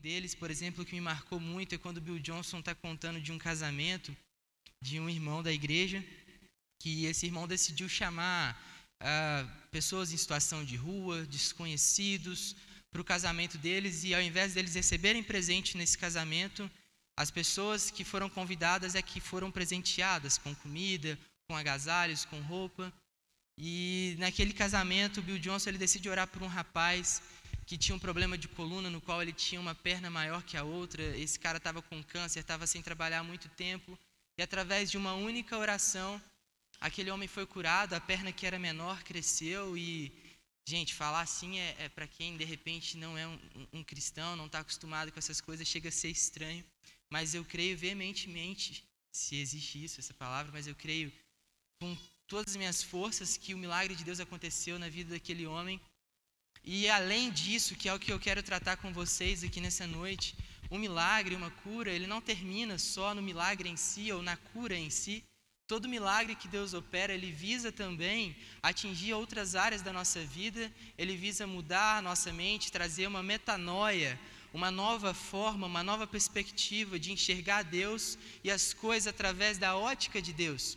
deles, por exemplo, que me marcou muito é quando Bill Johnson está contando de um casamento de um irmão da igreja, que esse irmão decidiu chamar ah, pessoas em situação de rua, desconhecidos, para o casamento deles, e ao invés deles receberem presente nesse casamento, as pessoas que foram convidadas é que foram presenteadas com comida, com agasalhos, com roupa. E naquele casamento, Bill Johnson ele decide orar por um rapaz que tinha um problema de coluna no qual ele tinha uma perna maior que a outra. Esse cara estava com câncer, estava sem trabalhar há muito tempo. E através de uma única oração, aquele homem foi curado, a perna que era menor cresceu e Gente, falar assim é, é para quem de repente não é um, um cristão, não está acostumado com essas coisas, chega a ser estranho. Mas eu creio veementemente, se existe isso, essa palavra, mas eu creio com todas as minhas forças que o milagre de Deus aconteceu na vida daquele homem. E além disso, que é o que eu quero tratar com vocês aqui nessa noite, um milagre, uma cura, ele não termina só no milagre em si ou na cura em si. Todo milagre que Deus opera, ele visa também atingir outras áreas da nossa vida, ele visa mudar a nossa mente, trazer uma metanoia, uma nova forma, uma nova perspectiva de enxergar Deus e as coisas através da ótica de Deus.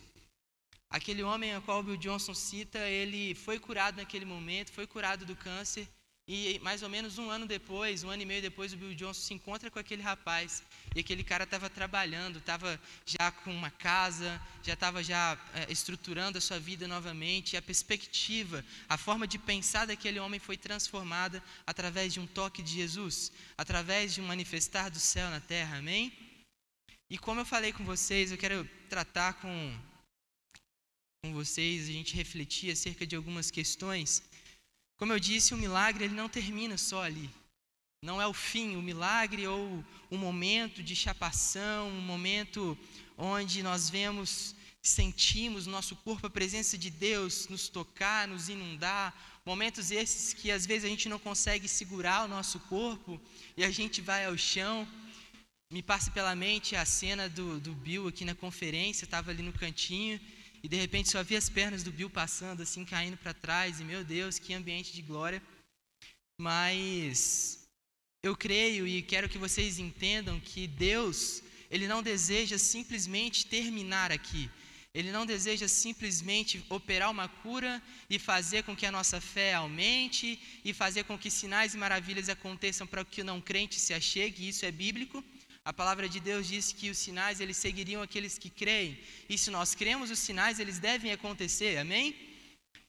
Aquele homem a qual Bill Johnson cita, ele foi curado naquele momento, foi curado do câncer, e mais ou menos um ano depois, um ano e meio depois, o Bill Johnson se encontra com aquele rapaz. E aquele cara estava trabalhando, estava já com uma casa, já estava já é, estruturando a sua vida novamente. E a perspectiva, a forma de pensar daquele homem foi transformada através de um toque de Jesus, através de um manifestar do céu na terra. Amém? E como eu falei com vocês, eu quero tratar com, com vocês, a gente refletir acerca de algumas questões como eu disse, o milagre ele não termina só ali. Não é o fim, o milagre ou o momento de chapação, um momento onde nós vemos, sentimos no nosso corpo a presença de Deus nos tocar, nos inundar. Momentos esses que às vezes a gente não consegue segurar o nosso corpo e a gente vai ao chão. Me passa pela mente a cena do, do Bill aqui na conferência, estava ali no cantinho e de repente só vi as pernas do Bill passando, assim, caindo para trás, e meu Deus, que ambiente de glória. Mas eu creio e quero que vocês entendam que Deus, Ele não deseja simplesmente terminar aqui. Ele não deseja simplesmente operar uma cura e fazer com que a nossa fé aumente e fazer com que sinais e maravilhas aconteçam para que o não crente se achegue, isso é bíblico. A palavra de Deus diz que os sinais eles seguiriam aqueles que creem. E se nós cremos, os sinais eles devem acontecer. Amém?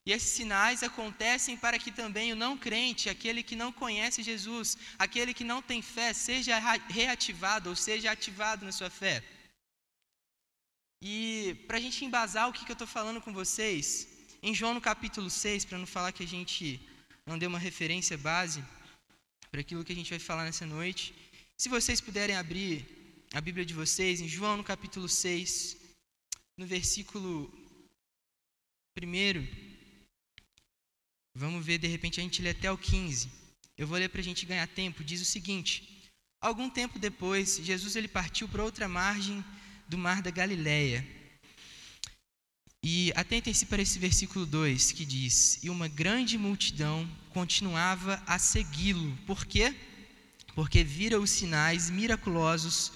E esses sinais acontecem para que também o não crente, aquele que não conhece Jesus, aquele que não tem fé, seja reativado ou seja ativado na sua fé. E para a gente embasar o que, que eu estou falando com vocês, em João no capítulo 6, para não falar que a gente não deu uma referência base para aquilo que a gente vai falar nessa noite, se vocês puderem abrir a Bíblia de vocês em João no capítulo 6, no versículo 1. Vamos ver, de repente a gente lê até o 15. Eu vou ler para a gente ganhar tempo. Diz o seguinte: Algum tempo depois, Jesus ele partiu para outra margem do mar da Galileia. E atentem-se para esse versículo 2 que diz: E uma grande multidão continuava a segui-lo. Por quê? porque vira os sinais miraculosos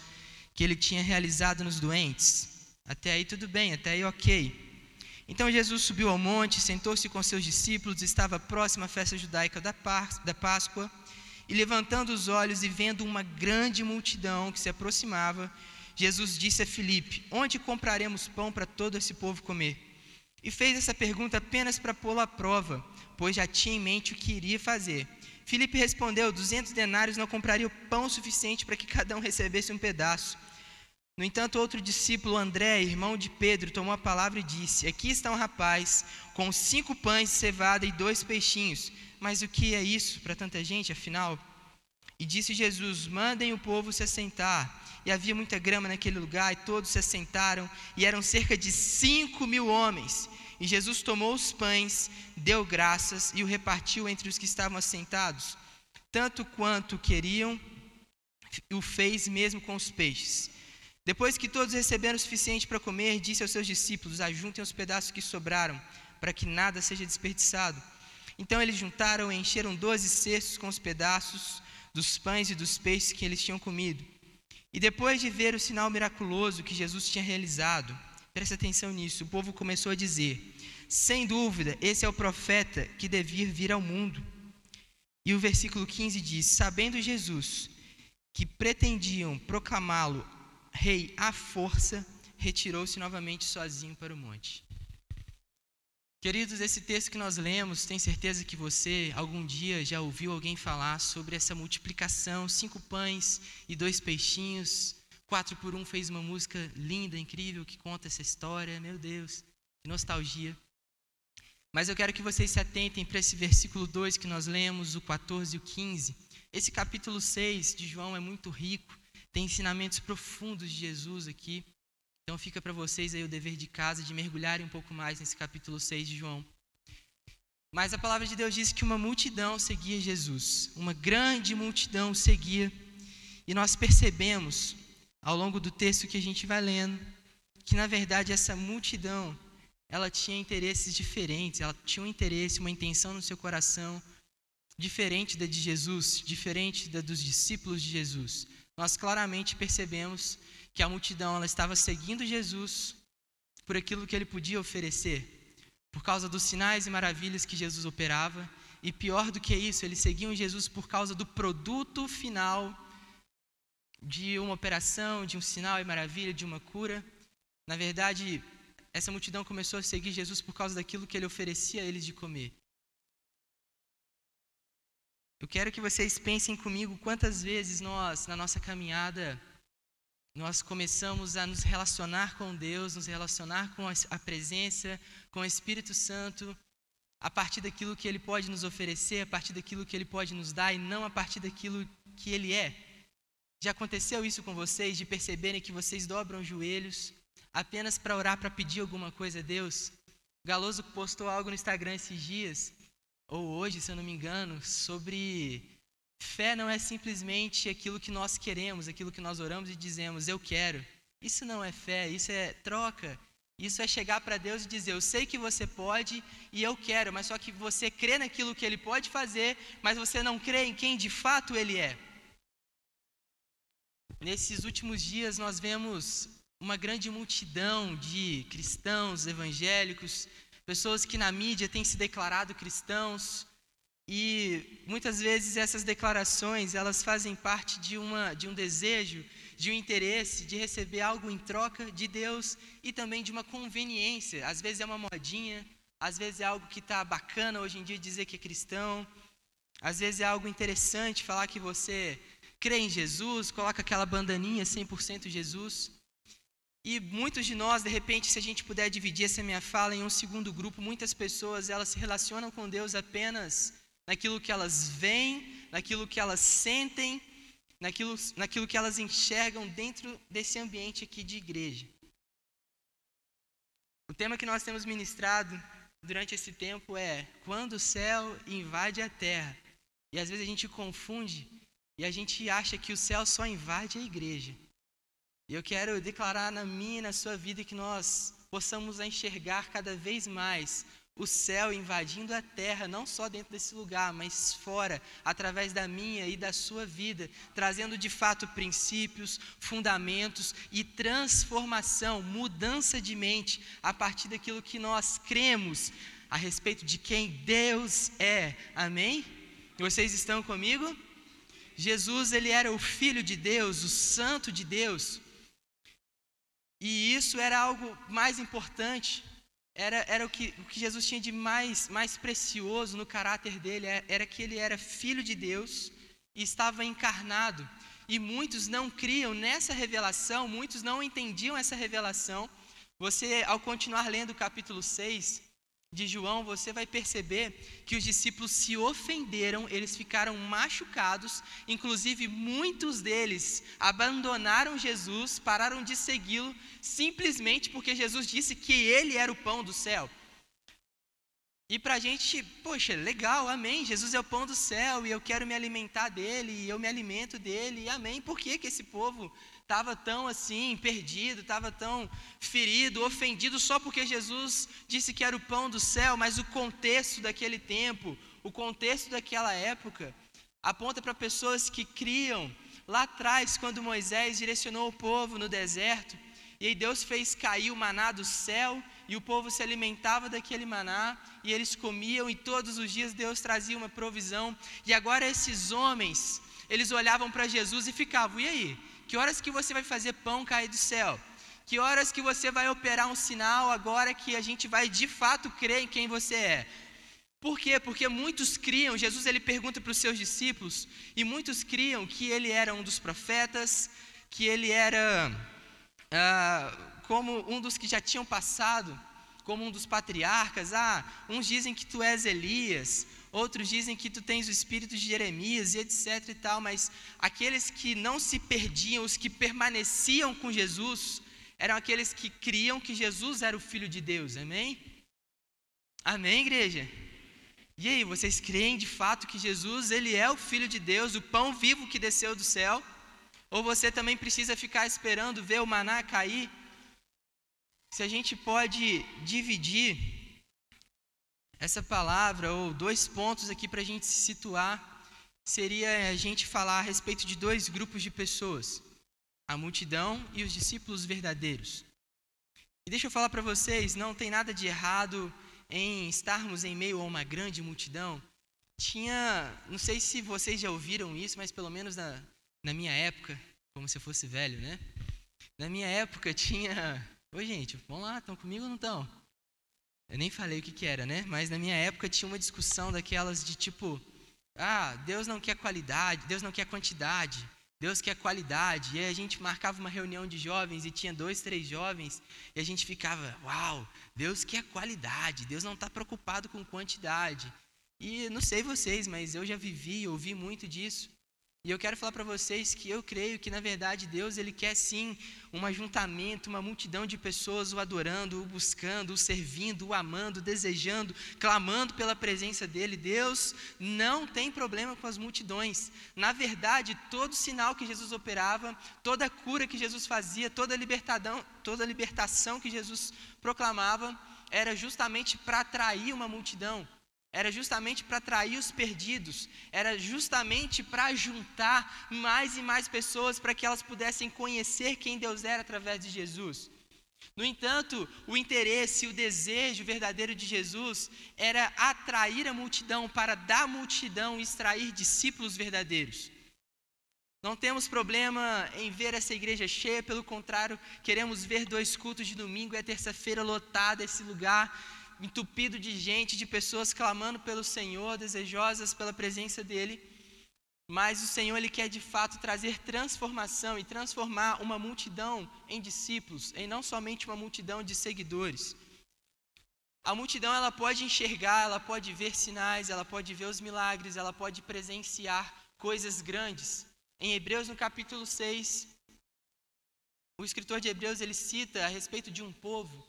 que ele tinha realizado nos doentes. Até aí tudo bem, até aí ok. Então Jesus subiu ao monte, sentou-se com seus discípulos, estava próxima à festa judaica da Páscoa, e levantando os olhos e vendo uma grande multidão que se aproximava, Jesus disse a Filipe: Onde compraremos pão para todo esse povo comer? E fez essa pergunta apenas para pô-lo à prova, pois já tinha em mente o que iria fazer. Filipe respondeu: duzentos denários não comprariam pão suficiente para que cada um recebesse um pedaço. No entanto, outro discípulo, André, irmão de Pedro, tomou a palavra e disse: Aqui está um rapaz com cinco pães de cevada e dois peixinhos. Mas o que é isso para tanta gente, afinal? E disse Jesus: Mandem o povo se assentar. E havia muita grama naquele lugar, e todos se assentaram, e eram cerca de cinco mil homens. E Jesus tomou os pães, deu graças e o repartiu entre os que estavam assentados, tanto quanto queriam, o fez mesmo com os peixes. Depois que todos receberam o suficiente para comer, disse aos seus discípulos: Ajuntem os pedaços que sobraram, para que nada seja desperdiçado. Então eles juntaram e encheram doze cestos com os pedaços dos pães e dos peixes que eles tinham comido. E depois de ver o sinal miraculoso que Jesus tinha realizado, preste atenção nisso, o povo começou a dizer: sem dúvida, esse é o profeta que devia vir ao mundo. E o versículo 15 diz: Sabendo Jesus que pretendiam proclamá-lo rei à força, retirou-se novamente sozinho para o monte. Queridos, esse texto que nós lemos, tenho certeza que você algum dia já ouviu alguém falar sobre essa multiplicação: cinco pães e dois peixinhos. Quatro por um fez uma música linda, incrível, que conta essa história. Meu Deus, que nostalgia. Mas eu quero que vocês se atentem para esse versículo 2 que nós lemos, o 14 e o 15. Esse capítulo 6 de João é muito rico, tem ensinamentos profundos de Jesus aqui. Então fica para vocês aí o dever de casa de mergulharem um pouco mais nesse capítulo 6 de João. Mas a palavra de Deus diz que uma multidão seguia Jesus, uma grande multidão seguia, e nós percebemos ao longo do texto que a gente vai lendo que na verdade essa multidão ela tinha interesses diferentes, ela tinha um interesse, uma intenção no seu coração diferente da de Jesus, diferente da dos discípulos de Jesus. Nós claramente percebemos que a multidão ela estava seguindo Jesus por aquilo que ele podia oferecer, por causa dos sinais e maravilhas que Jesus operava, e pior do que isso, eles seguiam Jesus por causa do produto final de uma operação, de um sinal e maravilha, de uma cura. Na verdade, essa multidão começou a seguir Jesus por causa daquilo que ele oferecia a eles de comer. Eu quero que vocês pensem comigo quantas vezes nós, na nossa caminhada, nós começamos a nos relacionar com Deus, nos relacionar com a presença, com o Espírito Santo, a partir daquilo que Ele pode nos oferecer, a partir daquilo que Ele pode nos dar e não a partir daquilo que Ele é. Já aconteceu isso com vocês, de perceberem que vocês dobram os joelhos, apenas para orar, para pedir alguma coisa a Deus. Galoso postou algo no Instagram esses dias, ou hoje, se eu não me engano, sobre fé não é simplesmente aquilo que nós queremos, aquilo que nós oramos e dizemos, eu quero. Isso não é fé, isso é troca. Isso é chegar para Deus e dizer: Eu sei que você pode e eu quero, mas só que você crê naquilo que Ele pode fazer, mas você não crê em quem de fato Ele é. Nesses últimos dias, nós vemos uma grande multidão de cristãos evangélicos, pessoas que na mídia têm se declarado cristãos, e muitas vezes essas declarações, elas fazem parte de, uma, de um desejo, de um interesse de receber algo em troca de Deus e também de uma conveniência. Às vezes é uma modinha, às vezes é algo que está bacana hoje em dia dizer que é cristão, às vezes é algo interessante falar que você crê em Jesus, coloca aquela bandaninha 100% Jesus. E muitos de nós, de repente, se a gente puder dividir essa minha fala em um segundo grupo, muitas pessoas elas se relacionam com Deus apenas naquilo que elas veem, naquilo que elas sentem, naquilo, naquilo que elas enxergam dentro desse ambiente aqui de igreja. O tema que nós temos ministrado durante esse tempo é quando o céu invade a terra. E às vezes a gente confunde e a gente acha que o céu só invade a igreja. E eu quero declarar na minha e na sua vida que nós possamos enxergar cada vez mais o céu invadindo a terra, não só dentro desse lugar, mas fora, através da minha e da sua vida, trazendo de fato princípios, fundamentos e transformação, mudança de mente a partir daquilo que nós cremos a respeito de quem Deus é. Amém? Vocês estão comigo? Jesus, ele era o filho de Deus, o santo de Deus. E isso era algo mais importante, era, era o, que, o que Jesus tinha de mais, mais precioso no caráter dele, é, era que ele era filho de Deus e estava encarnado. E muitos não criam nessa revelação, muitos não entendiam essa revelação. Você, ao continuar lendo o capítulo 6, de João, você vai perceber que os discípulos se ofenderam, eles ficaram machucados, inclusive muitos deles abandonaram Jesus, pararam de segui-lo, simplesmente porque Jesus disse que ele era o pão do céu. E para a gente, poxa, legal, amém. Jesus é o pão do céu e eu quero me alimentar dele, e eu me alimento dele, amém. Por que, que esse povo estava tão assim, perdido, estava tão ferido, ofendido, só porque Jesus disse que era o pão do céu, mas o contexto daquele tempo, o contexto daquela época, aponta para pessoas que criam lá atrás, quando Moisés direcionou o povo no deserto, e aí Deus fez cair o maná do céu, e o povo se alimentava daquele maná, e eles comiam, e todos os dias Deus trazia uma provisão. E agora esses homens, eles olhavam para Jesus e ficavam: e aí? Que horas que você vai fazer pão cair do céu? Que horas que você vai operar um sinal agora que a gente vai de fato crer em quem você é? Por quê? Porque muitos criam, Jesus ele pergunta para os seus discípulos, e muitos criam que ele era um dos profetas, que ele era ah, como um dos que já tinham passado, como um dos patriarcas. Ah, uns dizem que tu és Elias, outros dizem que tu tens o espírito de Jeremias e etc e tal, mas aqueles que não se perdiam, os que permaneciam com Jesus, eram aqueles que criam que Jesus era o filho de Deus. Amém? Amém, igreja. E aí, vocês creem de fato que Jesus, ele é o filho de Deus, o pão vivo que desceu do céu? Ou você também precisa ficar esperando ver o maná cair? Se a gente pode dividir essa palavra, ou dois pontos aqui para a gente se situar, seria a gente falar a respeito de dois grupos de pessoas: a multidão e os discípulos verdadeiros. E deixa eu falar para vocês, não tem nada de errado em estarmos em meio a uma grande multidão, tinha, não sei se vocês já ouviram isso, mas pelo menos na, na minha época, como se eu fosse velho, né? Na minha época tinha. Oi, gente, vamos lá, estão comigo ou não estão? Eu nem falei o que, que era, né? Mas na minha época tinha uma discussão daquelas de tipo: ah, Deus não quer qualidade, Deus não quer quantidade, Deus quer qualidade. E aí a gente marcava uma reunião de jovens e tinha dois, três jovens e a gente ficava: uau, Deus quer qualidade, Deus não está preocupado com quantidade. E não sei vocês, mas eu já vivi, ouvi muito disso. E eu quero falar para vocês que eu creio que na verdade Deus ele quer sim um ajuntamento, uma multidão de pessoas o adorando, o buscando, o servindo, o amando, desejando, clamando pela presença dele. Deus não tem problema com as multidões. Na verdade, todo sinal que Jesus operava, toda cura que Jesus fazia, toda libertação, toda libertação que Jesus proclamava, era justamente para atrair uma multidão era justamente para atrair os perdidos, era justamente para juntar mais e mais pessoas para que elas pudessem conhecer quem Deus era através de Jesus. No entanto, o interesse, o desejo verdadeiro de Jesus era atrair a multidão para da multidão extrair discípulos verdadeiros. Não temos problema em ver essa igreja cheia, pelo contrário, queremos ver dois cultos de domingo e a terça-feira lotada esse lugar entupido de gente, de pessoas clamando pelo Senhor, desejosas pela presença dEle. Mas o Senhor ele quer de fato trazer transformação e transformar uma multidão em discípulos, em não somente uma multidão de seguidores. A multidão ela pode enxergar, ela pode ver sinais, ela pode ver os milagres, ela pode presenciar coisas grandes. Em Hebreus no capítulo 6, o escritor de Hebreus ele cita a respeito de um povo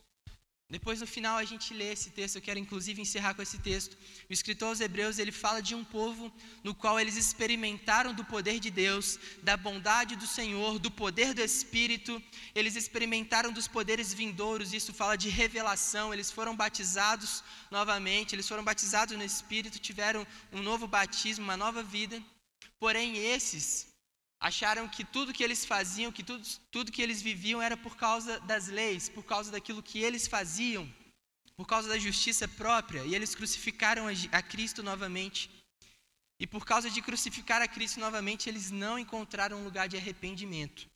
depois no final a gente lê esse texto, eu quero inclusive encerrar com esse texto. O escritor aos Hebreus, ele fala de um povo no qual eles experimentaram do poder de Deus, da bondade do Senhor, do poder do Espírito, eles experimentaram dos poderes vindouros, isso fala de revelação, eles foram batizados novamente, eles foram batizados no Espírito, tiveram um novo batismo, uma nova vida. Porém, esses acharam que tudo que eles faziam, que tudo, tudo que eles viviam era por causa das leis, por causa daquilo que eles faziam, por causa da justiça própria, e eles crucificaram a, Cristo novamente. E por causa de crucificar a Cristo novamente, eles não encontraram um lugar de arrependimento.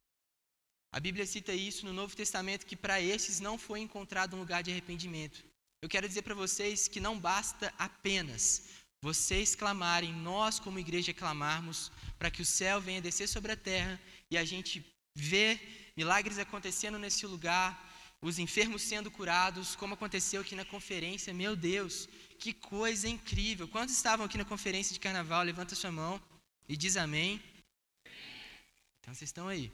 A Bíblia cita isso no Novo Testamento, que para esses não foi encontrado um lugar de arrependimento. Eu quero dizer para vocês que não basta apenas vocês clamarem, nós como igreja clamarmos, para que o céu venha descer sobre a terra e a gente vê milagres acontecendo nesse lugar, os enfermos sendo curados, como aconteceu aqui na conferência. Meu Deus, que coisa incrível! Quantos estavam aqui na conferência de carnaval? Levanta sua mão e diz amém. Então vocês estão aí.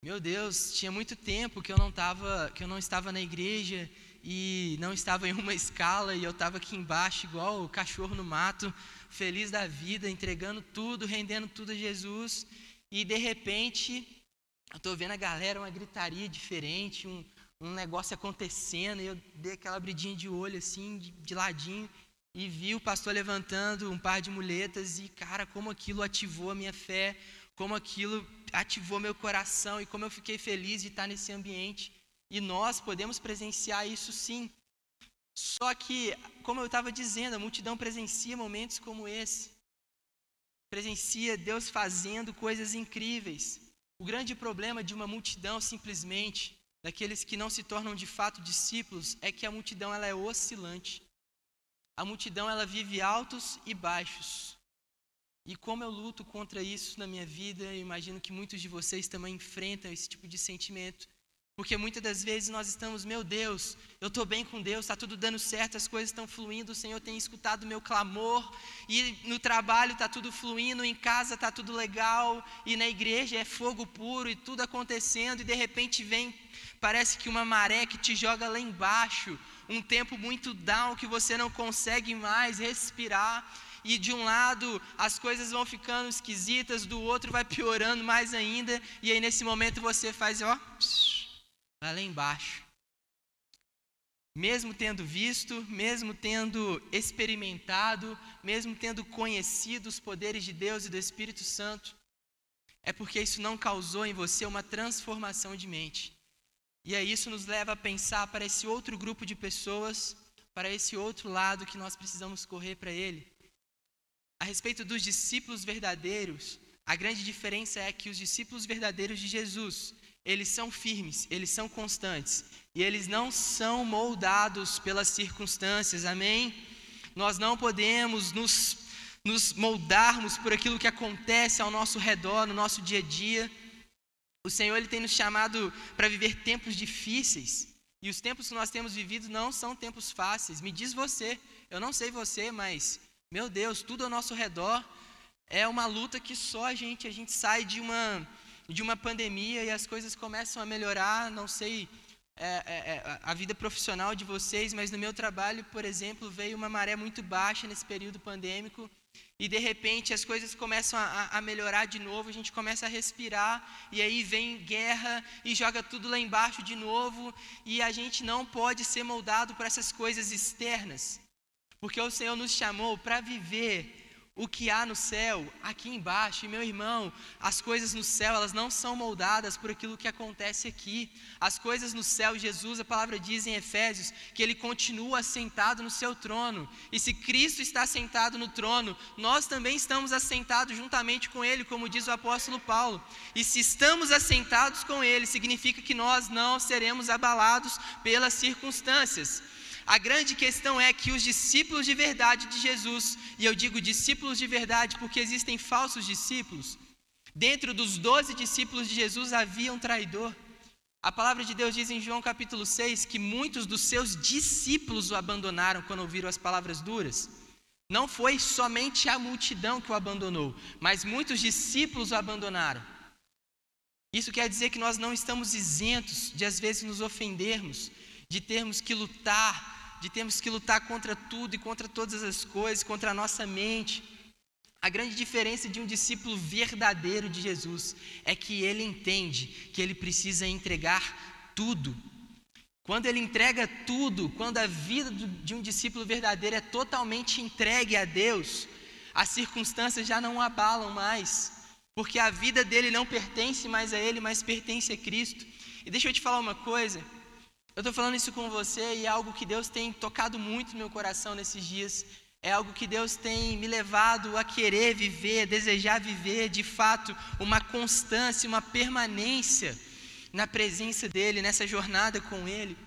Meu Deus, tinha muito tempo que eu não tava, que eu não estava na igreja e não estava em uma escala e eu estava aqui embaixo igual o cachorro no mato, feliz da vida, entregando tudo, rendendo tudo a Jesus. E de repente, eu estou vendo a galera, uma gritaria diferente, um, um negócio acontecendo, e eu dei aquela abridinha de olho assim, de, de ladinho, e vi o pastor levantando um par de muletas e, cara, como aquilo ativou a minha fé, como aquilo ativou meu coração e como eu fiquei feliz de estar nesse ambiente. E nós podemos presenciar isso sim. Só que, como eu estava dizendo, a multidão presencia momentos como esse. Presencia Deus fazendo coisas incríveis. O grande problema de uma multidão simplesmente daqueles que não se tornam de fato discípulos é que a multidão ela é oscilante. A multidão ela vive altos e baixos. E como eu luto contra isso na minha vida, eu imagino que muitos de vocês também enfrentam esse tipo de sentimento. Porque muitas das vezes nós estamos, meu Deus, eu estou bem com Deus, está tudo dando certo, as coisas estão fluindo, o Senhor tem escutado o meu clamor, e no trabalho está tudo fluindo, em casa está tudo legal, e na igreja é fogo puro e tudo acontecendo, e de repente vem, parece que uma maré que te joga lá embaixo, um tempo muito down que você não consegue mais respirar, e de um lado as coisas vão ficando esquisitas, do outro vai piorando mais ainda, e aí nesse momento você faz, ó lá embaixo. Mesmo tendo visto, mesmo tendo experimentado, mesmo tendo conhecido os poderes de Deus e do Espírito Santo, é porque isso não causou em você uma transformação de mente. E aí isso nos leva a pensar para esse outro grupo de pessoas, para esse outro lado que nós precisamos correr para ele. A respeito dos discípulos verdadeiros, a grande diferença é que os discípulos verdadeiros de Jesus, eles são firmes, eles são constantes e eles não são moldados pelas circunstâncias, amém? Nós não podemos nos, nos moldarmos por aquilo que acontece ao nosso redor, no nosso dia a dia. O Senhor ele tem nos chamado para viver tempos difíceis e os tempos que nós temos vivido não são tempos fáceis. Me diz você, eu não sei você, mas meu Deus, tudo ao nosso redor é uma luta que só a gente, a gente sai de uma de uma pandemia e as coisas começam a melhorar. Não sei é, é, é, a vida profissional de vocês, mas no meu trabalho, por exemplo, veio uma maré muito baixa nesse período pandêmico. E de repente as coisas começam a, a, melhorar de novo, a gente começa a respirar, e aí vem guerra e joga tudo lá embaixo de novo, e a gente não pode ser moldado por essas coisas externas, porque o Senhor nos chamou para viver o que há no céu, aqui embaixo. E meu irmão, as coisas no céu, elas não são moldadas por aquilo que acontece aqui. As coisas no céu, Jesus, a palavra diz em Efésios, que ele continua assentado no seu trono. E se Cristo está assentado no trono, nós também estamos assentados juntamente com ele, como diz o apóstolo Paulo. E se estamos assentados com ele, significa que nós não seremos abalados pelas circunstâncias. A grande questão é que os discípulos de verdade de Jesus, e eu digo discípulos de verdade porque existem falsos discípulos, dentro dos doze discípulos de Jesus havia um traidor. A palavra de Deus diz em João capítulo 6 que muitos dos seus discípulos o abandonaram quando ouviram as palavras duras. Não foi somente a multidão que o abandonou, mas muitos discípulos o abandonaram. Isso quer dizer que nós não estamos isentos de às vezes nos ofendermos, de termos que lutar de termos que lutar contra tudo e contra todas as coisas, contra a nossa mente. A grande diferença de um discípulo verdadeiro de Jesus é que ele entende que ele precisa entregar tudo. Quando ele entrega tudo, quando a vida de um discípulo verdadeiro é totalmente entregue a Deus, as circunstâncias já não abalam mais, porque a vida dele não pertence mais a ele, mas pertence a Cristo. E deixa eu te falar uma coisa: eu estou falando isso com você e é algo que Deus tem tocado muito no meu coração nesses dias. É algo que Deus tem me levado a querer viver, a desejar viver, de fato, uma constância, uma permanência na presença dEle, nessa jornada com Ele.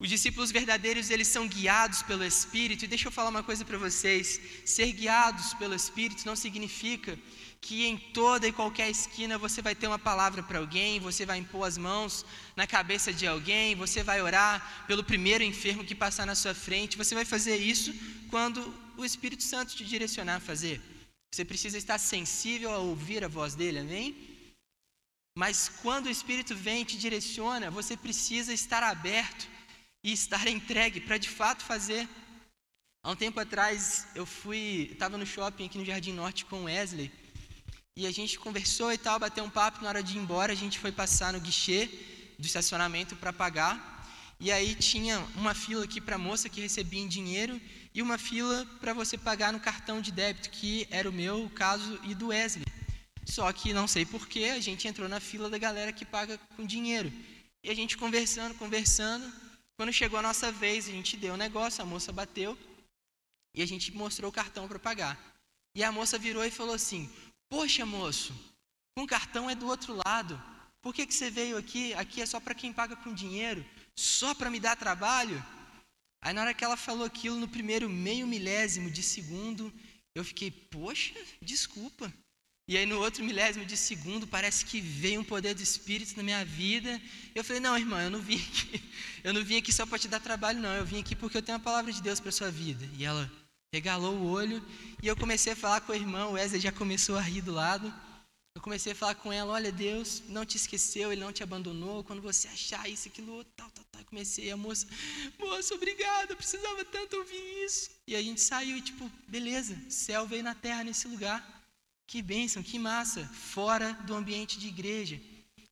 Os discípulos verdadeiros, eles são guiados pelo Espírito, e deixa eu falar uma coisa para vocês: ser guiados pelo Espírito não significa que em toda e qualquer esquina você vai ter uma palavra para alguém, você vai impor as mãos na cabeça de alguém, você vai orar pelo primeiro enfermo que passar na sua frente. Você vai fazer isso quando o Espírito Santo te direcionar a fazer. Você precisa estar sensível a ouvir a voz dele, amém? Mas quando o Espírito vem e te direciona, você precisa estar aberto e estar entregue para de fato fazer. Há um tempo atrás eu fui, estava no shopping aqui no Jardim Norte com Wesley. E a gente conversou e tal, bateu um papo. Na hora de ir embora, a gente foi passar no guichê do estacionamento para pagar. E aí tinha uma fila aqui para a moça que recebia em dinheiro e uma fila para você pagar no cartão de débito, que era o meu caso e do Wesley. Só que não sei porquê, a gente entrou na fila da galera que paga com dinheiro. E a gente conversando, conversando. Quando chegou a nossa vez, a gente deu o um negócio, a moça bateu e a gente mostrou o cartão para pagar. E a moça virou e falou assim: Poxa, moço, com cartão é do outro lado. Por que, que você veio aqui? Aqui é só para quem paga com dinheiro. Só para me dar trabalho? Aí na hora que ela falou aquilo, no primeiro meio milésimo de segundo, eu fiquei, poxa, desculpa. E aí no outro milésimo de segundo, parece que veio um poder do Espírito na minha vida. Eu falei, não, irmã, eu não vim aqui, eu não vim aqui só para te dar trabalho, não. Eu vim aqui porque eu tenho a palavra de Deus para sua vida. E ela regalou o olho e eu comecei a falar com a irmã, o Wesley já começou a rir do lado. Eu comecei a falar com ela, olha, Deus não te esqueceu, Ele não te abandonou, quando você achar isso, aquilo, tal, tal, tal. Eu comecei, a moça, moça, obrigada, eu precisava tanto ouvir isso. E a gente saiu e tipo, beleza, céu veio na terra nesse lugar. Que bênção, que massa, fora do ambiente de igreja.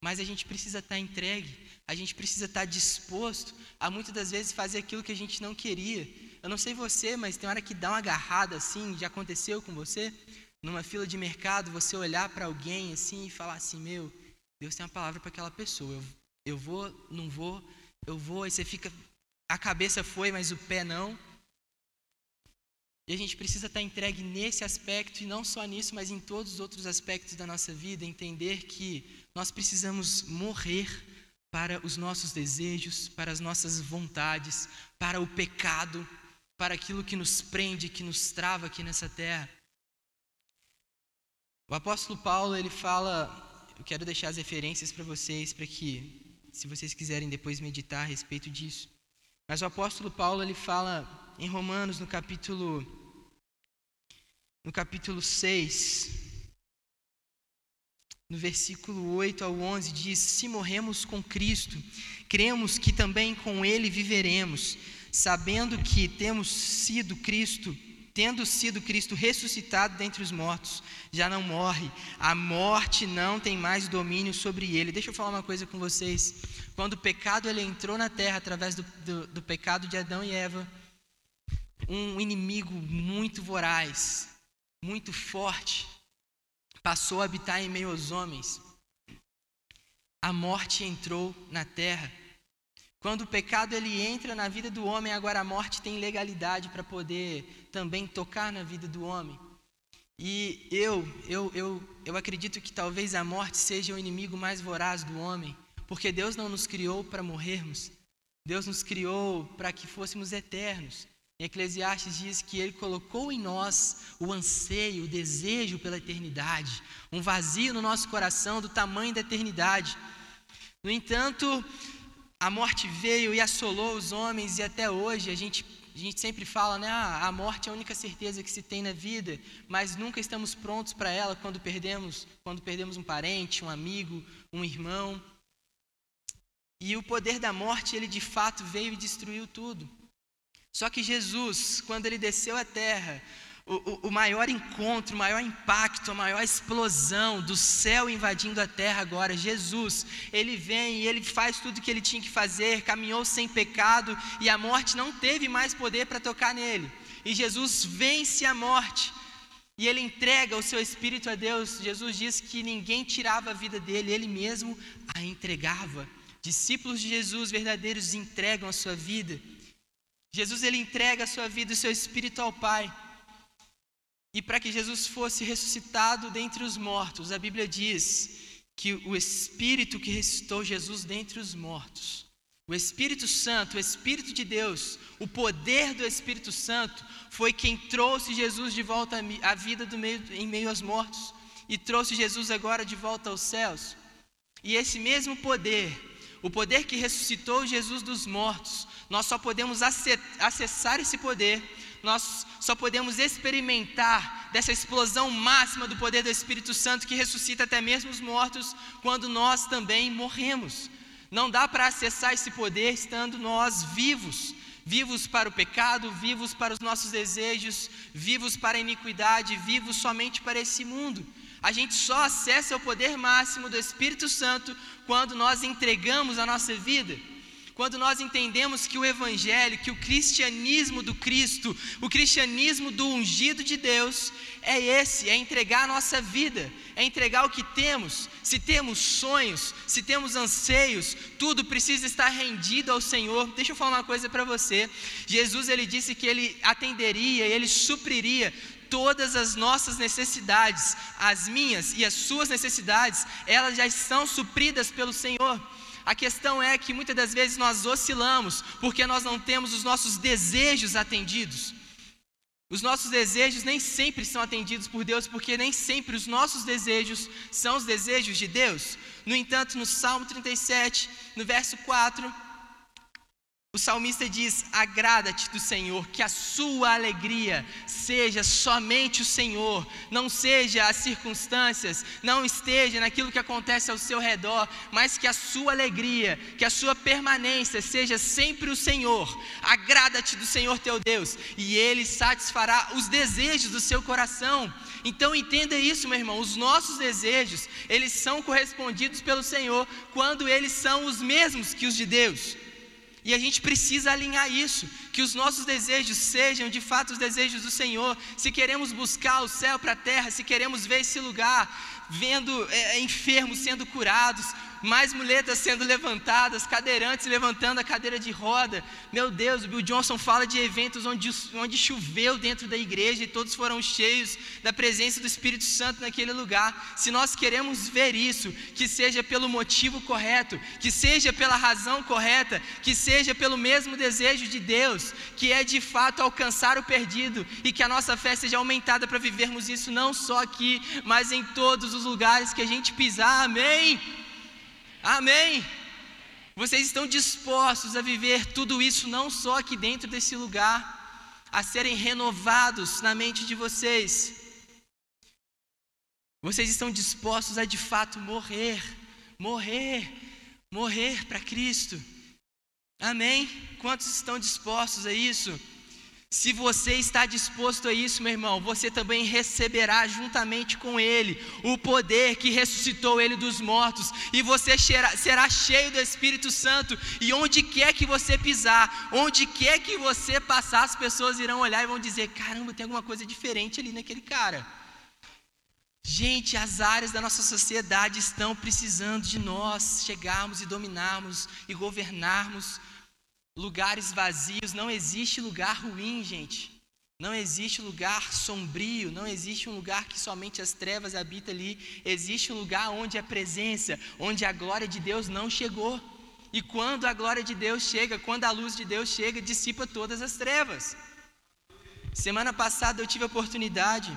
Mas a gente precisa estar entregue, a gente precisa estar disposto a muitas das vezes fazer aquilo que a gente não queria. Eu não sei você, mas tem hora que dá uma agarrada assim, já aconteceu com você? numa fila de mercado, você olhar para alguém assim e falar assim: Meu, Deus tem uma palavra para aquela pessoa. Eu, eu vou, não vou, eu vou. Aí você fica, a cabeça foi, mas o pé não. E a gente precisa estar entregue nesse aspecto, e não só nisso, mas em todos os outros aspectos da nossa vida, entender que nós precisamos morrer para os nossos desejos, para as nossas vontades, para o pecado, para aquilo que nos prende, que nos trava aqui nessa terra. O apóstolo Paulo, ele fala, eu quero deixar as referências para vocês, para que, se vocês quiserem depois meditar a respeito disso. Mas o apóstolo Paulo, ele fala em Romanos, no capítulo, no capítulo 6, no versículo 8 ao 11, diz: Se morremos com Cristo, cremos que também com Ele viveremos, sabendo que temos sido Cristo tendo sido Cristo ressuscitado dentre os mortos, já não morre, a morte não tem mais domínio sobre ele. Deixa eu falar uma coisa com vocês. Quando o pecado ele entrou na terra através do, do, do pecado de Adão e Eva, um inimigo muito voraz, muito forte, passou a habitar em meio aos homens. A morte entrou na terra. Quando o pecado ele entra na vida do homem, agora a morte tem legalidade para poder também tocar na vida do homem. E eu, eu, eu, eu acredito que talvez a morte seja o inimigo mais voraz do homem, porque Deus não nos criou para morrermos. Deus nos criou para que fôssemos eternos. Em Eclesiastes diz que Ele colocou em nós o anseio, o desejo pela eternidade, um vazio no nosso coração do tamanho da eternidade. No entanto, a morte veio e assolou os homens, e até hoje a gente, a gente sempre fala, né? Ah, a morte é a única certeza que se tem na vida, mas nunca estamos prontos para ela quando perdemos, quando perdemos um parente, um amigo, um irmão. E o poder da morte, ele de fato veio e destruiu tudo. Só que Jesus, quando ele desceu à terra, o, o, maior encontro, o maior impacto, a maior explosão do céu invadindo a terra agora. Jesus, ele vem e ele faz tudo o que ele tinha que fazer, caminhou sem pecado e a morte não teve mais poder para tocar nele. E Jesus vence a morte e ele entrega o seu espírito a Deus. Jesus diz que ninguém tirava a vida dele, ele mesmo a entregava. Discípulos de Jesus verdadeiros entregam a sua vida. Jesus ele entrega a sua vida, o seu espírito ao Pai. E para que Jesus fosse ressuscitado dentre os mortos, a Bíblia diz que o Espírito que ressuscitou Jesus dentre os mortos, o Espírito Santo, o Espírito de Deus, o poder do Espírito Santo, foi quem trouxe Jesus de volta à vida meio, em meio aos mortos e trouxe Jesus agora de volta aos céus. E esse mesmo poder, o poder que ressuscitou Jesus dos mortos, nós só podemos acessar esse poder nós só podemos experimentar dessa explosão máxima do poder do Espírito Santo que ressuscita até mesmo os mortos quando nós também morremos. Não dá para acessar esse poder estando nós vivos, vivos para o pecado, vivos para os nossos desejos, vivos para a iniquidade, vivos somente para esse mundo. A gente só acessa o poder máximo do Espírito Santo quando nós entregamos a nossa vida. Quando nós entendemos que o Evangelho, que o cristianismo do Cristo, o cristianismo do ungido de Deus, é esse: é entregar a nossa vida, é entregar o que temos. Se temos sonhos, se temos anseios, tudo precisa estar rendido ao Senhor. Deixa eu falar uma coisa para você. Jesus ele disse que ele atenderia, ele supriria todas as nossas necessidades, as minhas e as suas necessidades, elas já estão supridas pelo Senhor. A questão é que muitas das vezes nós oscilamos porque nós não temos os nossos desejos atendidos. Os nossos desejos nem sempre são atendidos por Deus, porque nem sempre os nossos desejos são os desejos de Deus. No entanto, no Salmo 37, no verso 4, o salmista diz: Agrada-te do Senhor, que a sua alegria seja somente o Senhor, não seja as circunstâncias, não esteja naquilo que acontece ao seu redor, mas que a sua alegria, que a sua permanência seja sempre o Senhor. Agrada-te do Senhor teu Deus, e Ele satisfará os desejos do seu coração. Então entenda isso, meu irmão, os nossos desejos, eles são correspondidos pelo Senhor quando eles são os mesmos que os de Deus. E a gente precisa alinhar isso, que os nossos desejos sejam de fato os desejos do Senhor. Se queremos buscar o céu para a terra, se queremos ver esse lugar, vendo é, enfermos sendo curados, mais muletas sendo levantadas, cadeirantes levantando a cadeira de roda. Meu Deus, o Bill Johnson fala de eventos onde, onde choveu dentro da igreja e todos foram cheios da presença do Espírito Santo naquele lugar. Se nós queremos ver isso, que seja pelo motivo correto, que seja pela razão correta, que seja pelo mesmo desejo de Deus, que é de fato alcançar o perdido e que a nossa fé seja aumentada para vivermos isso não só aqui, mas em todos os lugares que a gente pisar. Amém. Amém. Vocês estão dispostos a viver tudo isso não só aqui dentro desse lugar, a serem renovados na mente de vocês. Vocês estão dispostos a de fato morrer, morrer, morrer para Cristo. Amém? Quantos estão dispostos a isso? Se você está disposto a isso, meu irmão, você também receberá juntamente com Ele o poder que ressuscitou Ele dos mortos, e você será cheio do Espírito Santo, e onde quer que você pisar, onde quer que você passar, as pessoas irão olhar e vão dizer: caramba, tem alguma coisa diferente ali naquele cara. Gente, as áreas da nossa sociedade estão precisando de nós chegarmos e dominarmos e governarmos lugares vazios, não existe lugar ruim, gente. Não existe lugar sombrio, não existe um lugar que somente as trevas habitam ali. Existe um lugar onde a presença, onde a glória de Deus não chegou. E quando a glória de Deus chega, quando a luz de Deus chega, dissipa todas as trevas. Semana passada eu tive a oportunidade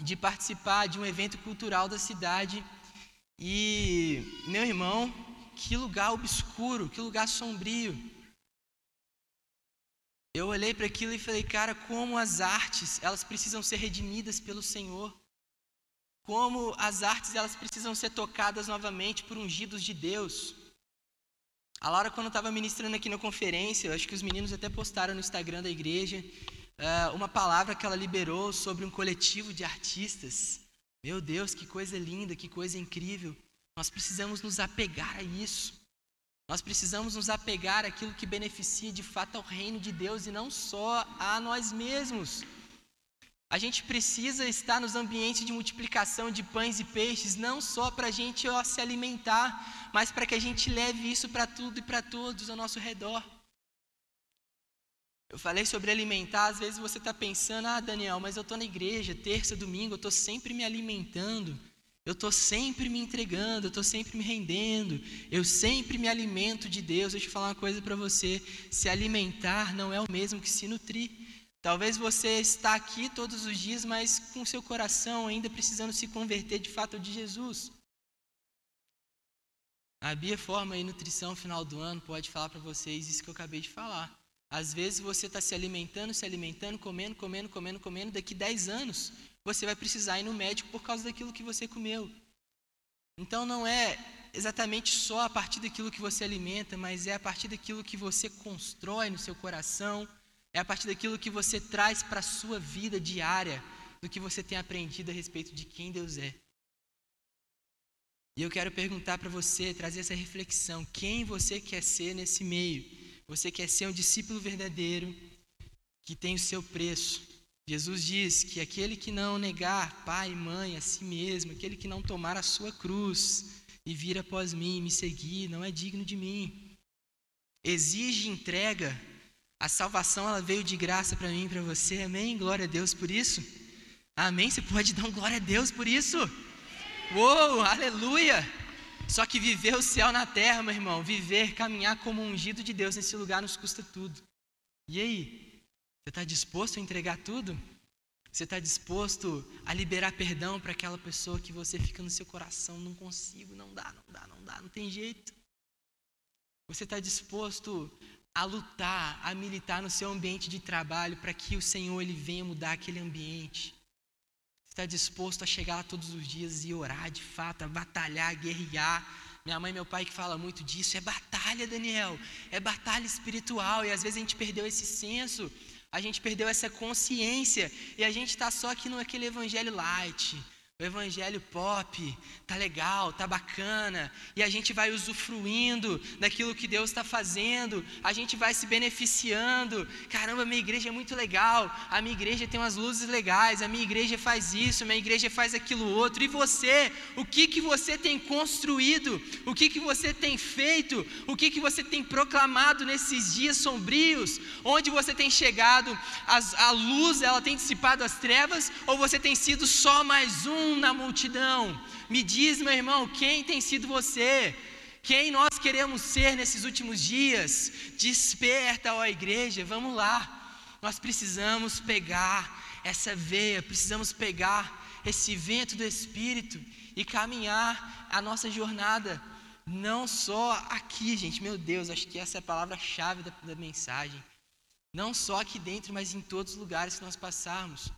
de participar de um evento cultural da cidade. E, meu irmão, que lugar obscuro, que lugar sombrio. Eu olhei para aquilo e falei, cara, como as artes, elas precisam ser redimidas pelo Senhor. Como as artes, elas precisam ser tocadas novamente por ungidos de Deus. A Laura, quando estava ministrando aqui na conferência, acho que os meninos até postaram no Instagram da igreja, uh, uma palavra que ela liberou sobre um coletivo de artistas. Meu Deus, que coisa linda, que coisa incrível. Nós precisamos nos apegar a isso. Nós precisamos nos apegar àquilo que beneficia de fato ao reino de Deus e não só a nós mesmos. A gente precisa estar nos ambientes de multiplicação de pães e peixes, não só para a gente ó, se alimentar, mas para que a gente leve isso para tudo e para todos ao nosso redor. Eu falei sobre alimentar, às vezes você está pensando, ah, Daniel, mas eu estou na igreja, terça, domingo, eu estou sempre me alimentando. Eu estou sempre me entregando, eu estou sempre me rendendo, eu sempre me alimento de Deus. Deixa eu falar uma coisa para você: se alimentar não é o mesmo que se nutrir. Talvez você está aqui todos os dias, mas com seu coração ainda precisando se converter de fato de Jesus. A Bia Forma e Nutrição final do ano pode falar para vocês isso que eu acabei de falar. Às vezes você está se alimentando, se alimentando, comendo, comendo, comendo, comendo, daqui 10 anos você vai precisar ir no médico por causa daquilo que você comeu. Então não é exatamente só a partir daquilo que você alimenta, mas é a partir daquilo que você constrói no seu coração, é a partir daquilo que você traz para a sua vida diária, do que você tem aprendido a respeito de quem Deus é. E eu quero perguntar para você, trazer essa reflexão: quem você quer ser nesse meio? Você quer ser um discípulo verdadeiro que tem o seu preço. Jesus diz que aquele que não negar pai e mãe a si mesmo, aquele que não tomar a sua cruz e vir após mim me seguir, não é digno de mim. Exige entrega. A salvação ela veio de graça para mim e para você. Amém? Glória a Deus por isso. Amém? Você pode dar um glória a Deus por isso? Uou, aleluia! Só que viver o céu na terra, meu irmão, viver, caminhar como ungido de Deus nesse lugar nos custa tudo. E aí? Você está disposto a entregar tudo? Você está disposto a liberar perdão para aquela pessoa que você fica no seu coração? Não consigo, não dá, não dá, não dá, não tem jeito. Você está disposto a lutar, a militar no seu ambiente de trabalho para que o Senhor ele venha mudar aquele ambiente? está disposto a chegar lá todos os dias e orar de fato, a batalhar, a guerrear. Minha mãe e meu pai que falam muito disso, é batalha, Daniel, é batalha espiritual, e às vezes a gente perdeu esse senso, a gente perdeu essa consciência, e a gente está só aqui naquele evangelho light, o evangelho pop, tá legal, tá bacana, e a gente vai usufruindo daquilo que Deus está fazendo, a gente vai se beneficiando. Caramba, minha igreja é muito legal, a minha igreja tem umas luzes legais, a minha igreja faz isso, a minha igreja faz aquilo outro. E você, o que que você tem construído? O que que você tem feito? O que que você tem proclamado nesses dias sombrios? Onde você tem chegado? As, a luz, ela tem dissipado as trevas ou você tem sido só mais um na multidão. Me diz, meu irmão, quem tem sido você? Quem nós queremos ser nesses últimos dias? Desperta, ó igreja, vamos lá. Nós precisamos pegar essa veia, precisamos pegar esse vento do Espírito e caminhar a nossa jornada, não só aqui, gente, meu Deus, acho que essa é a palavra-chave da, da mensagem. Não só aqui dentro, mas em todos os lugares que nós passarmos.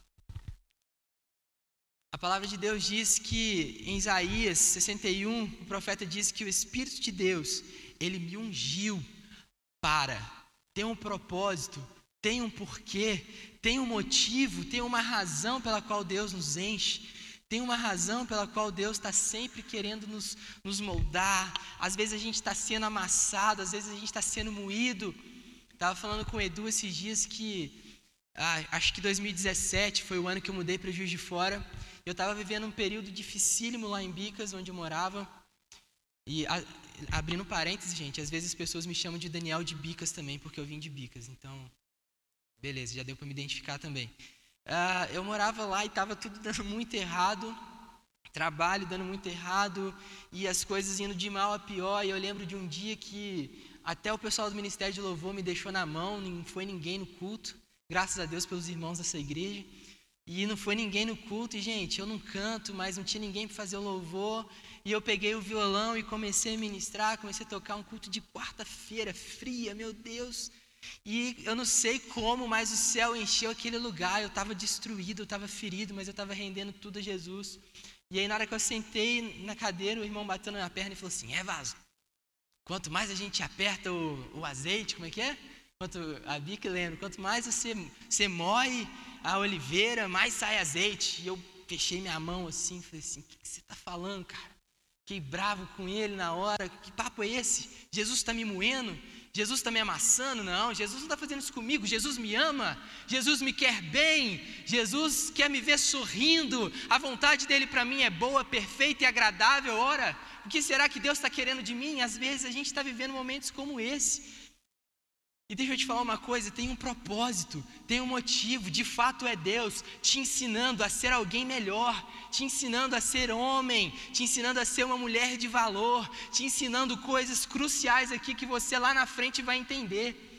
Palavra de Deus diz que em Isaías 61, o profeta diz que o Espírito de Deus, ele me ungiu para, tem um propósito, tem um porquê, tem um motivo, tem uma razão pela qual Deus nos enche, tem uma razão pela qual Deus está sempre querendo nos, nos moldar. Às vezes a gente está sendo amassado, às vezes a gente está sendo moído. Estava falando com o Edu esses dias que, ah, acho que 2017 foi o ano que eu mudei para o Juiz de Fora. Eu estava vivendo um período dificílimo lá em Bicas, onde eu morava. E a, abrindo parênteses, gente, às vezes as pessoas me chamam de Daniel de Bicas também, porque eu vim de Bicas. Então, beleza, já deu para me identificar também. Uh, eu morava lá e estava tudo dando muito errado, trabalho dando muito errado e as coisas indo de mal a pior. E eu lembro de um dia que até o pessoal do Ministério de Louvor me deixou na mão, não foi ninguém no culto, graças a Deus pelos irmãos dessa igreja. E não foi ninguém no culto, e gente, eu não canto, mas não tinha ninguém para fazer o louvor. E eu peguei o violão e comecei a ministrar, comecei a tocar um culto de quarta-feira, fria, meu Deus. E eu não sei como, mas o céu encheu aquele lugar. Eu estava destruído, eu estava ferido, mas eu estava rendendo tudo a Jesus. E aí, na hora que eu sentei na cadeira, o irmão bateu na minha perna e falou assim: É, vaso, quanto mais a gente aperta o, o azeite, como é que é? Quanto, a Bica lembra, quanto mais você, você moe a oliveira, mais sai azeite. E eu fechei minha mão assim, falei assim: o que, que você está falando, cara? Fiquei bravo com ele na hora. Que papo é esse? Jesus está me moendo? Jesus está me amassando? Não, Jesus não está fazendo isso comigo. Jesus me ama, Jesus me quer bem, Jesus quer me ver sorrindo. A vontade dele para mim é boa, perfeita e agradável. Ora, o que será que Deus está querendo de mim? Às vezes a gente está vivendo momentos como esse. E deixa eu te falar uma coisa: tem um propósito, tem um motivo, de fato é Deus te ensinando a ser alguém melhor, te ensinando a ser homem, te ensinando a ser uma mulher de valor, te ensinando coisas cruciais aqui que você lá na frente vai entender.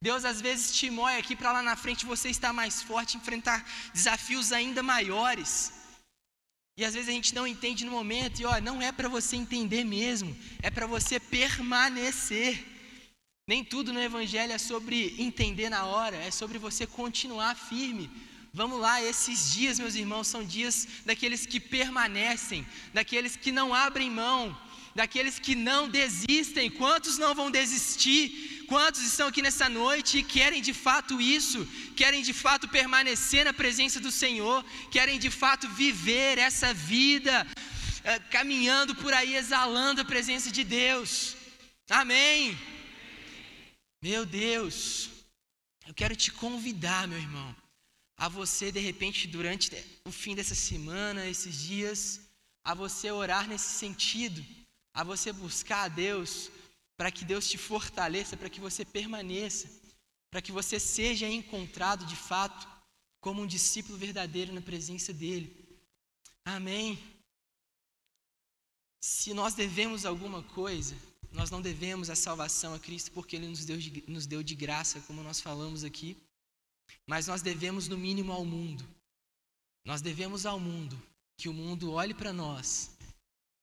Deus às vezes te moe aqui para lá na frente você estar mais forte, enfrentar desafios ainda maiores. E às vezes a gente não entende no momento, e ó, não é para você entender mesmo, é para você permanecer. Nem tudo no Evangelho é sobre entender na hora, é sobre você continuar firme. Vamos lá, esses dias, meus irmãos, são dias daqueles que permanecem, daqueles que não abrem mão, daqueles que não desistem. Quantos não vão desistir? Quantos estão aqui nessa noite e querem de fato isso? Querem de fato permanecer na presença do Senhor? Querem de fato viver essa vida uh, caminhando por aí, exalando a presença de Deus. Amém. Meu Deus, eu quero te convidar, meu irmão, a você, de repente, durante o fim dessa semana, esses dias, a você orar nesse sentido, a você buscar a Deus, para que Deus te fortaleça, para que você permaneça, para que você seja encontrado de fato como um discípulo verdadeiro na presença dEle. Amém. Se nós devemos alguma coisa, nós não devemos a salvação a Cristo porque Ele nos deu, de, nos deu de graça, como nós falamos aqui, mas nós devemos, no mínimo, ao mundo. Nós devemos ao mundo que o mundo olhe para nós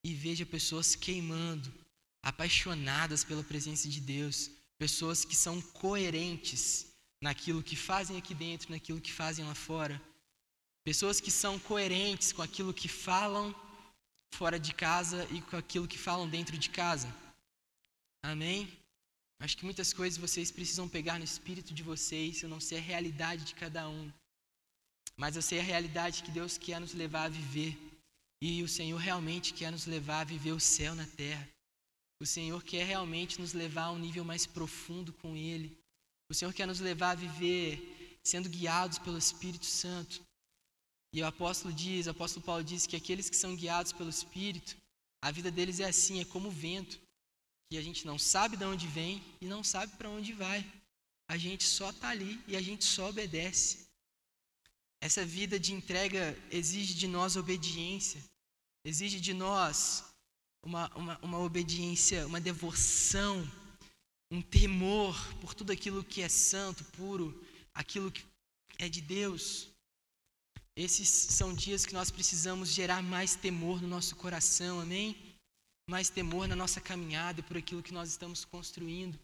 e veja pessoas queimando, apaixonadas pela presença de Deus, pessoas que são coerentes naquilo que fazem aqui dentro, naquilo que fazem lá fora, pessoas que são coerentes com aquilo que falam fora de casa e com aquilo que falam dentro de casa. Amém? Acho que muitas coisas vocês precisam pegar no espírito de vocês. Eu não sei a realidade de cada um, mas eu sei a realidade que Deus quer nos levar a viver. E o Senhor realmente quer nos levar a viver o céu na terra. O Senhor quer realmente nos levar a um nível mais profundo com Ele. O Senhor quer nos levar a viver sendo guiados pelo Espírito Santo. E o apóstolo diz, o apóstolo Paulo diz que aqueles que são guiados pelo Espírito, a vida deles é assim, é como o vento e a gente não sabe de onde vem e não sabe para onde vai. A gente só está ali e a gente só obedece. Essa vida de entrega exige de nós obediência, exige de nós uma, uma, uma obediência, uma devoção, um temor por tudo aquilo que é santo, puro, aquilo que é de Deus. Esses são dias que nós precisamos gerar mais temor no nosso coração, amém? Mais temor na nossa caminhada por aquilo que nós estamos construindo.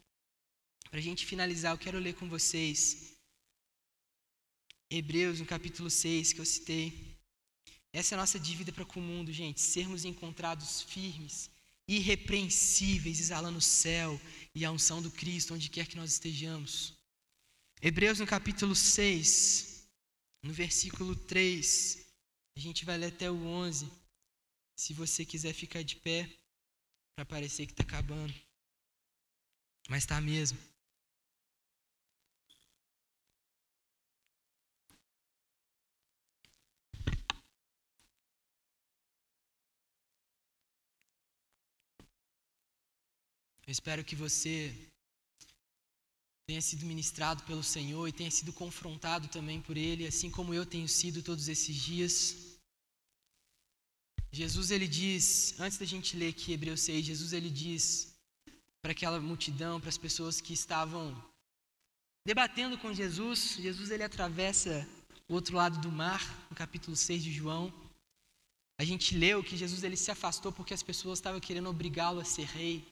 Para a gente finalizar, eu quero ler com vocês Hebreus, no capítulo 6, que eu citei. Essa é a nossa dívida para com o mundo, gente. Sermos encontrados firmes, irrepreensíveis, exalando o céu e a unção do Cristo, onde quer que nós estejamos. Hebreus, no capítulo 6, no versículo 3, a gente vai ler até o 11. Se você quiser ficar de pé para parecer que está acabando. Mas está mesmo. Eu espero que você tenha sido ministrado pelo Senhor e tenha sido confrontado também por Ele, assim como eu tenho sido todos esses dias. Jesus ele diz, antes da gente ler aqui Hebreus 6, Jesus ele diz para aquela multidão, para as pessoas que estavam debatendo com Jesus, Jesus ele atravessa o outro lado do mar, no capítulo 6 de João. A gente leu que Jesus ele se afastou porque as pessoas estavam querendo obrigá-lo a ser rei.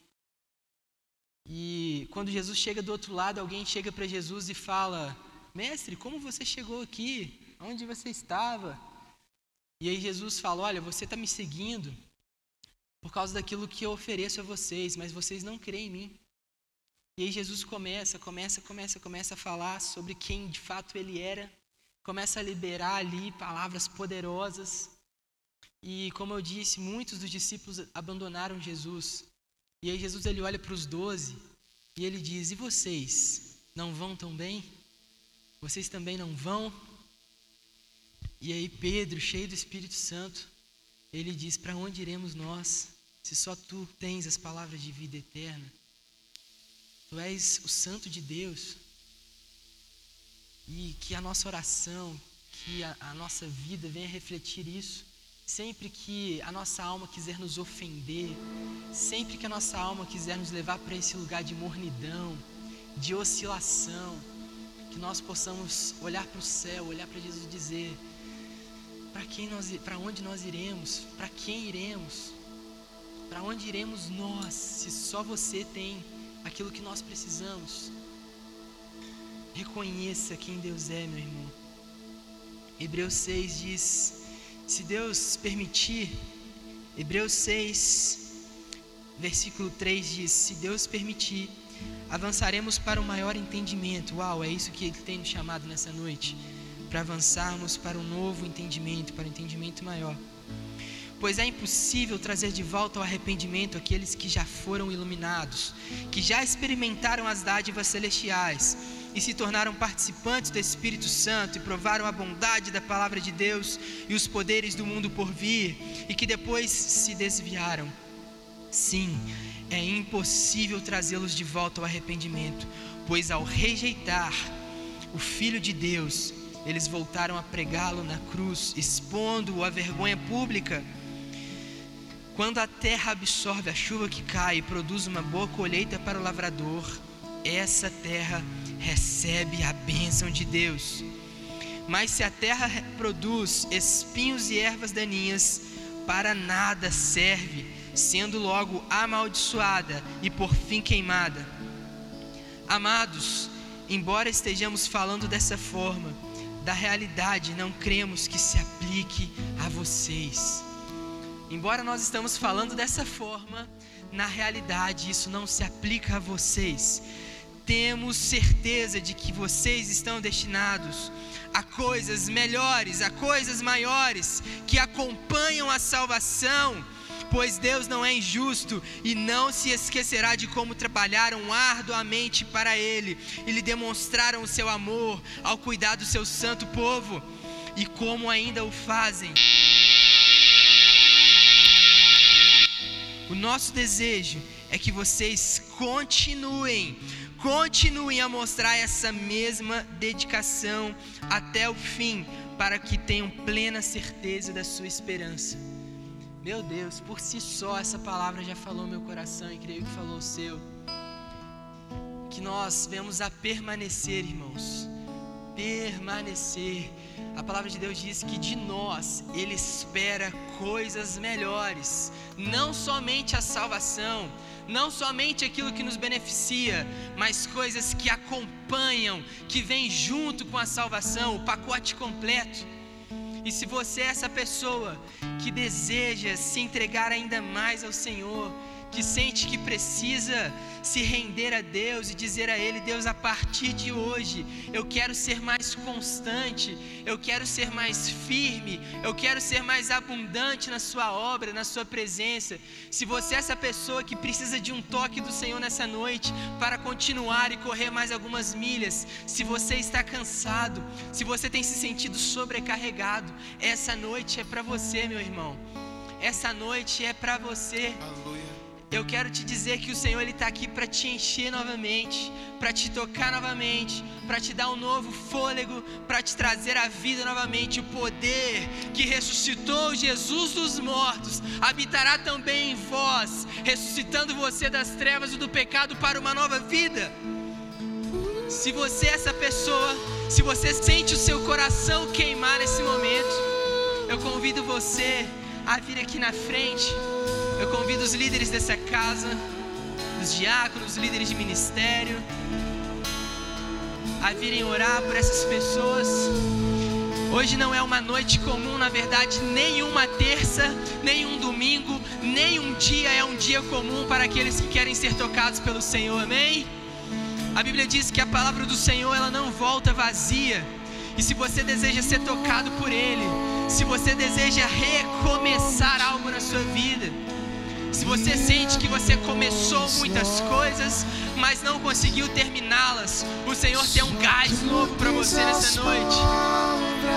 E quando Jesus chega do outro lado, alguém chega para Jesus e fala: Mestre, como você chegou aqui? Onde você estava? E aí Jesus fala: Olha, você está me seguindo por causa daquilo que eu ofereço a vocês, mas vocês não creem em mim. E aí Jesus começa, começa, começa, começa a falar sobre quem de fato ele era, começa a liberar ali palavras poderosas. E como eu disse, muitos dos discípulos abandonaram Jesus. E aí Jesus ele olha para os doze e ele diz: E vocês não vão tão bem? Vocês também não vão? E aí Pedro, cheio do Espírito Santo, ele diz: Para onde iremos nós, se só tu tens as palavras de vida eterna? Tu és o Santo de Deus. E que a nossa oração, que a, a nossa vida venha refletir isso. Sempre que a nossa alma quiser nos ofender, sempre que a nossa alma quiser nos levar para esse lugar de mornidão, de oscilação, que nós possamos olhar para o céu, olhar para Jesus e dizer: para quem nós, para onde nós iremos? Para quem iremos? Para onde iremos nós, se só você tem aquilo que nós precisamos? Reconheça quem Deus é, meu irmão. Hebreus 6 diz: se Deus permitir, Hebreus 6, versículo 3 diz: se Deus permitir, avançaremos para um maior entendimento. Uau, é isso que Ele tem nos chamado nessa noite para avançarmos para um novo entendimento, para um entendimento maior. pois é impossível trazer de volta ao arrependimento aqueles que já foram iluminados, que já experimentaram as dádivas celestiais e se tornaram participantes do Espírito Santo e provaram a bondade da palavra de Deus e os poderes do mundo por vir e que depois se desviaram. Sim, é impossível trazê-los de volta ao arrependimento, pois ao rejeitar o Filho de Deus, eles voltaram a pregá-lo na cruz, expondo-o à vergonha pública. Quando a terra absorve a chuva que cai e produz uma boa colheita para o lavrador, essa terra recebe a bênção de Deus. Mas se a terra produz espinhos e ervas daninhas, para nada serve, sendo logo amaldiçoada e por fim queimada. Amados, embora estejamos falando dessa forma, da realidade não cremos que se aplique a vocês. Embora nós estamos falando dessa forma, na realidade isso não se aplica a vocês. Temos certeza de que vocês estão destinados a coisas melhores, a coisas maiores que acompanham a salvação pois Deus não é injusto e não se esquecerá de como trabalharam arduamente para Ele e lhe demonstraram o seu amor ao cuidar do seu santo povo e como ainda o fazem. O nosso desejo é que vocês continuem, continuem a mostrar essa mesma dedicação até o fim, para que tenham plena certeza da sua esperança. Meu Deus, por si só essa palavra já falou meu coração e creio que falou o seu. Que nós vemos a permanecer, irmãos. Permanecer. A palavra de Deus diz que de nós Ele espera coisas melhores, não somente a salvação, não somente aquilo que nos beneficia, mas coisas que acompanham, que vêm junto com a salvação, o pacote completo. E se você é essa pessoa que deseja se entregar ainda mais ao Senhor, que sente que precisa se render a Deus e dizer a Ele: Deus, a partir de hoje eu quero ser mais constante, eu quero ser mais firme, eu quero ser mais abundante na Sua obra, na Sua presença. Se você é essa pessoa que precisa de um toque do Senhor nessa noite para continuar e correr mais algumas milhas, se você está cansado, se você tem se sentido sobrecarregado, essa noite é para você, meu irmão. Essa noite é para você. Aleluia eu quero te dizer que o Senhor ele está aqui para te encher novamente, para te tocar novamente, para te dar um novo fôlego, para te trazer a vida novamente. O poder que ressuscitou Jesus dos mortos habitará também em vós, ressuscitando você das trevas e do pecado para uma nova vida. Se você é essa pessoa, se você sente o seu coração queimar nesse momento, eu convido você a vir aqui na frente. Eu convido os líderes dessa casa, os diáconos, os líderes de ministério, a virem orar por essas pessoas. Hoje não é uma noite comum, na verdade, nenhuma terça, nenhum domingo, nenhum dia é um dia comum para aqueles que querem ser tocados pelo Senhor, amém? A Bíblia diz que a palavra do Senhor ela não volta vazia. E se você deseja ser tocado por Ele, se você deseja recomeçar algo na sua vida, se você sente que você começou muitas coisas, mas não conseguiu terminá-las, o Senhor tem um gás novo para você nessa noite.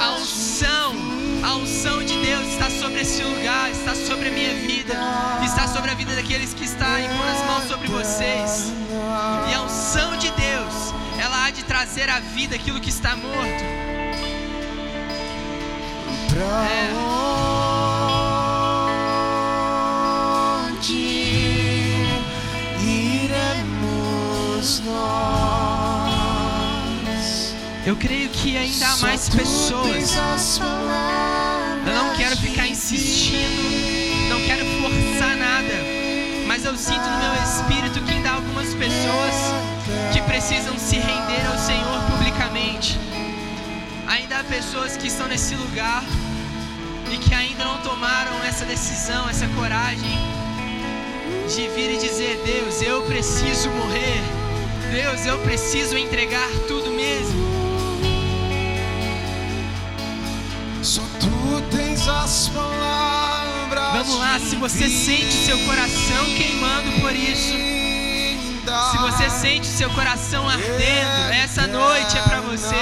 A unção, a unção de Deus está sobre esse lugar, está sobre a minha vida, está sobre a vida daqueles que estão impondo as mãos sobre vocês. E a unção de Deus, ela há de trazer à vida aquilo que está morto. É. Eu creio que ainda há mais pessoas. Eu não quero ficar insistindo, não quero forçar nada, mas eu sinto no meu espírito que ainda há algumas pessoas que precisam se render ao Senhor publicamente. Ainda há pessoas que estão nesse lugar e que ainda não tomaram essa decisão, essa coragem de vir e dizer: Deus, eu preciso morrer. Deus, eu preciso entregar tudo mesmo. Só tu tens as palavras Vamos lá, se você sente o seu coração queimando por isso, se você sente o seu coração ardendo, essa noite é para você.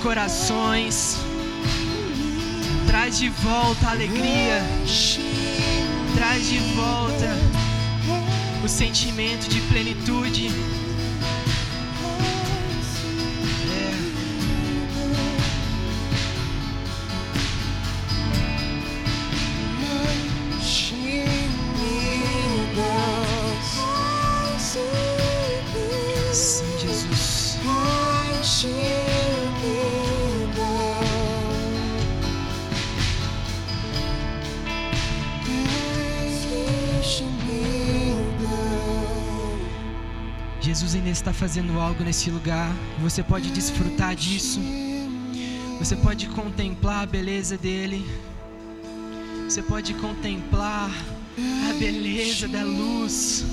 Corações. Traz de volta a alegria. Traz de volta o sentimento de plenitude. Fazendo algo nesse lugar. Você pode desfrutar disso. Você pode contemplar a beleza dele. Você pode contemplar a beleza da luz.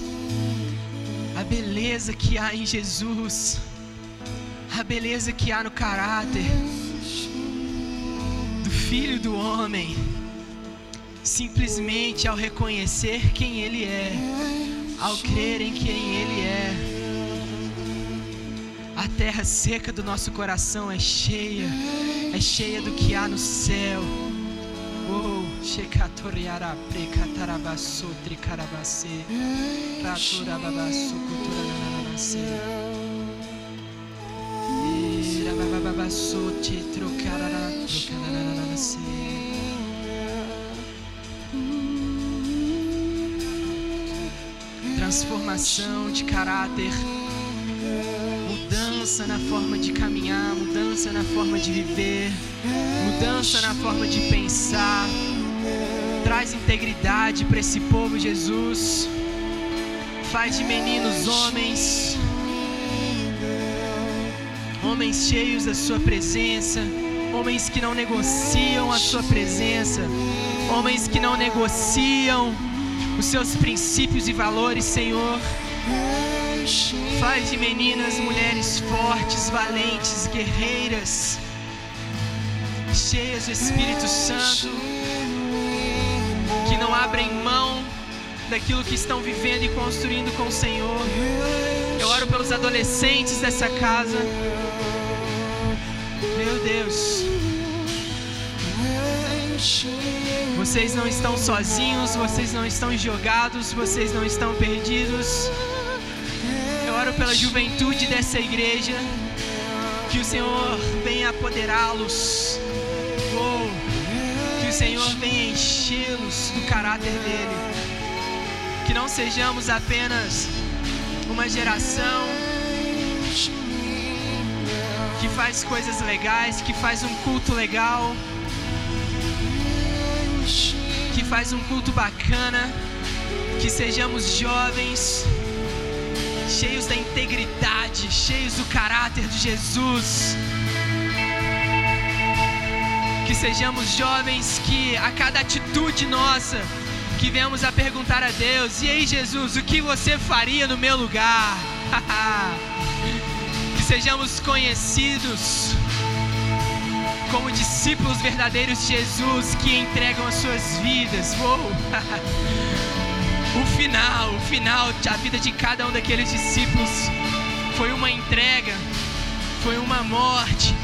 A beleza que há em Jesus. A beleza que há no caráter do Filho do Homem. Simplesmente ao reconhecer quem Ele é, ao crer em quem Ele é. A terra seca do nosso coração é cheia, é cheia do que há no céu. Oh. Transformação de caráter mudança na forma de caminhar, mudança na forma de viver, mudança na forma de pensar. Traz integridade para esse povo, Jesus. Faz de meninos homens, homens cheios da Sua presença, homens que não negociam a Sua presença, homens que não negociam os seus princípios e valores, Senhor. Faz de meninas mulheres fortes, valentes, guerreiras, cheias do Espírito Santo, que não abrem mão daquilo que estão vivendo e construindo com o Senhor. Eu oro pelos adolescentes dessa casa. Meu Deus. Vocês não estão sozinhos, vocês não estão jogados, vocês não estão perdidos. Pela juventude dessa igreja, que o Senhor venha apoderá-los, oh, que o Senhor venha enchê-los do caráter dele, que não sejamos apenas uma geração que faz coisas legais, que faz um culto legal, que faz um culto bacana, que sejamos jovens cheios da integridade, cheios do caráter de Jesus. Que sejamos jovens que a cada atitude nossa, que venhamos a perguntar a Deus: e aí, Jesus, o que você faria no meu lugar? que sejamos conhecidos como discípulos verdadeiros de Jesus que entregam as suas vidas. Uou! o final, o final da vida de cada um daqueles discípulos foi uma entrega, foi uma morte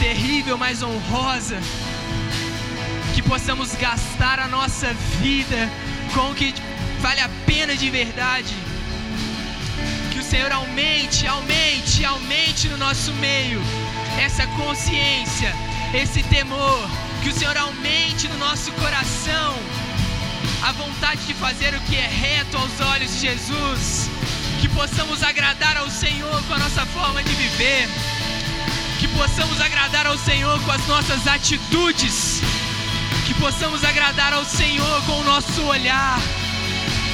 terrível, mas honrosa. Que possamos gastar a nossa vida com o que vale a pena de verdade. Que o Senhor aumente, aumente, aumente no nosso meio essa consciência, esse temor. Que o Senhor aumente no nosso coração a vontade de fazer o que é reto aos olhos de Jesus, que possamos agradar ao Senhor com a nossa forma de viver, que possamos agradar ao Senhor com as nossas atitudes, que possamos agradar ao Senhor com o nosso olhar,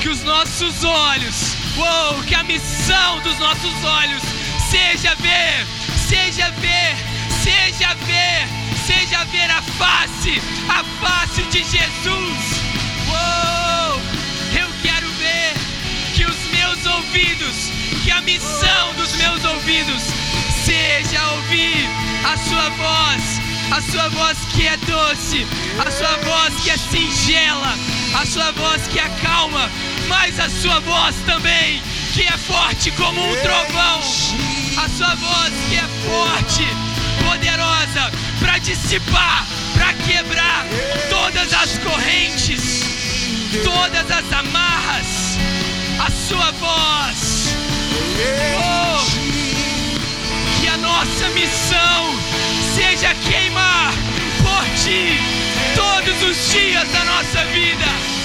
que os nossos olhos, uou, que a missão dos nossos olhos seja ver, seja ver, seja ver, seja ver a face, a face de Jesus. A missão dos meus ouvidos seja ouvir a sua voz, a sua voz que é doce, a sua voz que é singela, a sua voz que acalma, mas a sua voz também que é forte como um trovão, a sua voz que é forte, poderosa para dissipar, para quebrar todas as correntes todas as amarras, a sua voz. Que a nossa missão seja queimar por ti todos os dias da nossa vida.